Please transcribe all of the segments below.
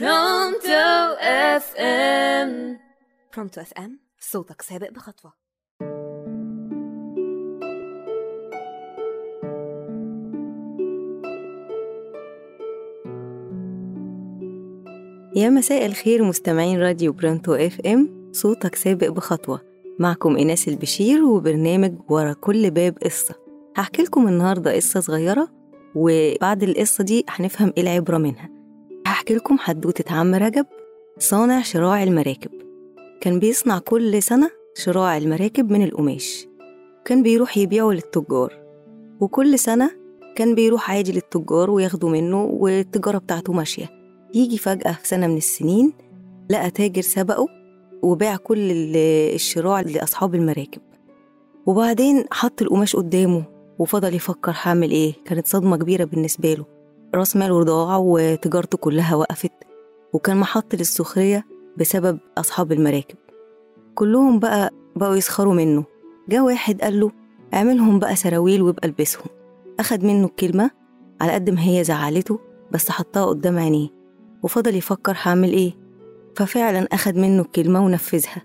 برونتو FM برونتو FM صوتك سابق بخطوة. يا مساء الخير مستمعين راديو برونتو FM صوتك سابق بخطوة. معكم إيناس البشير وبرنامج ورا كل باب قصة. هحكي لكم النهاردة قصة صغيرة وبعد القصة دي هنفهم إيه العبرة منها. هحكي لكم حدوتة عم رجب؟ صانع شراع المراكب. كان بيصنع كل سنة شراع المراكب من القماش. كان بيروح يبيعه للتجار. وكل سنة كان بيروح عادي للتجار وياخدوا منه والتجارة بتاعته ماشية. يجي فجأة في سنة من السنين لقى تاجر سبقه وباع كل ال- الشراع لأصحاب المراكب. وبعدين حط القماش قدامه وفضل يفكر هعمل إيه؟ كانت صدمة كبيرة بالنسبة له. راس ماله ضاع وتجارته كلها وقفت وكان محط للسخرية بسبب أصحاب المراكب. كلهم بقى بقوا يسخروا منه. جه واحد قال له اعملهم بقى سراويل وابقى البسهم. أخد منه الكلمة على قد ما هي زعلته بس حطها قدام عينيه وفضل يفكر هعمل إيه. ففعلا أخد منه الكلمة ونفذها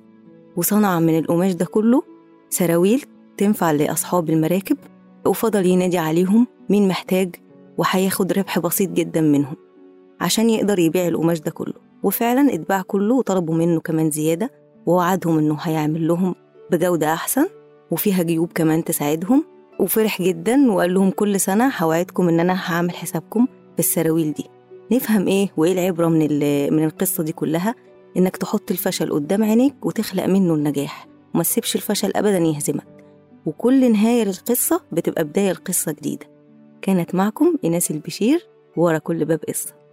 وصنع من القماش ده كله سراويل تنفع لأصحاب المراكب وفضل ينادي عليهم مين محتاج وهياخد ربح بسيط جدا منهم عشان يقدر يبيع القماش ده كله. وفعلا اتباع كله وطلبوا منه كمان زيادة ووعدهم إنه هيعمل لهم بجودة أحسن وفيها جيوب كمان تساعدهم. وفرح جدا وقال لهم كل سنة هوعدكم إن أنا هعمل حسابكم بالسراويل دي. نفهم إيه وإيه العبرة من, من القصة دي كلها؟ إنك تحط الفشل قدام عينيك وتخلق منه النجاح. وما تسيبش الفشل أبدا يهزمك. وكل نهاية للقصة بتبقى بداية لقصة جديدة. كانت معكم إناس البشير ورا كل باب قصة.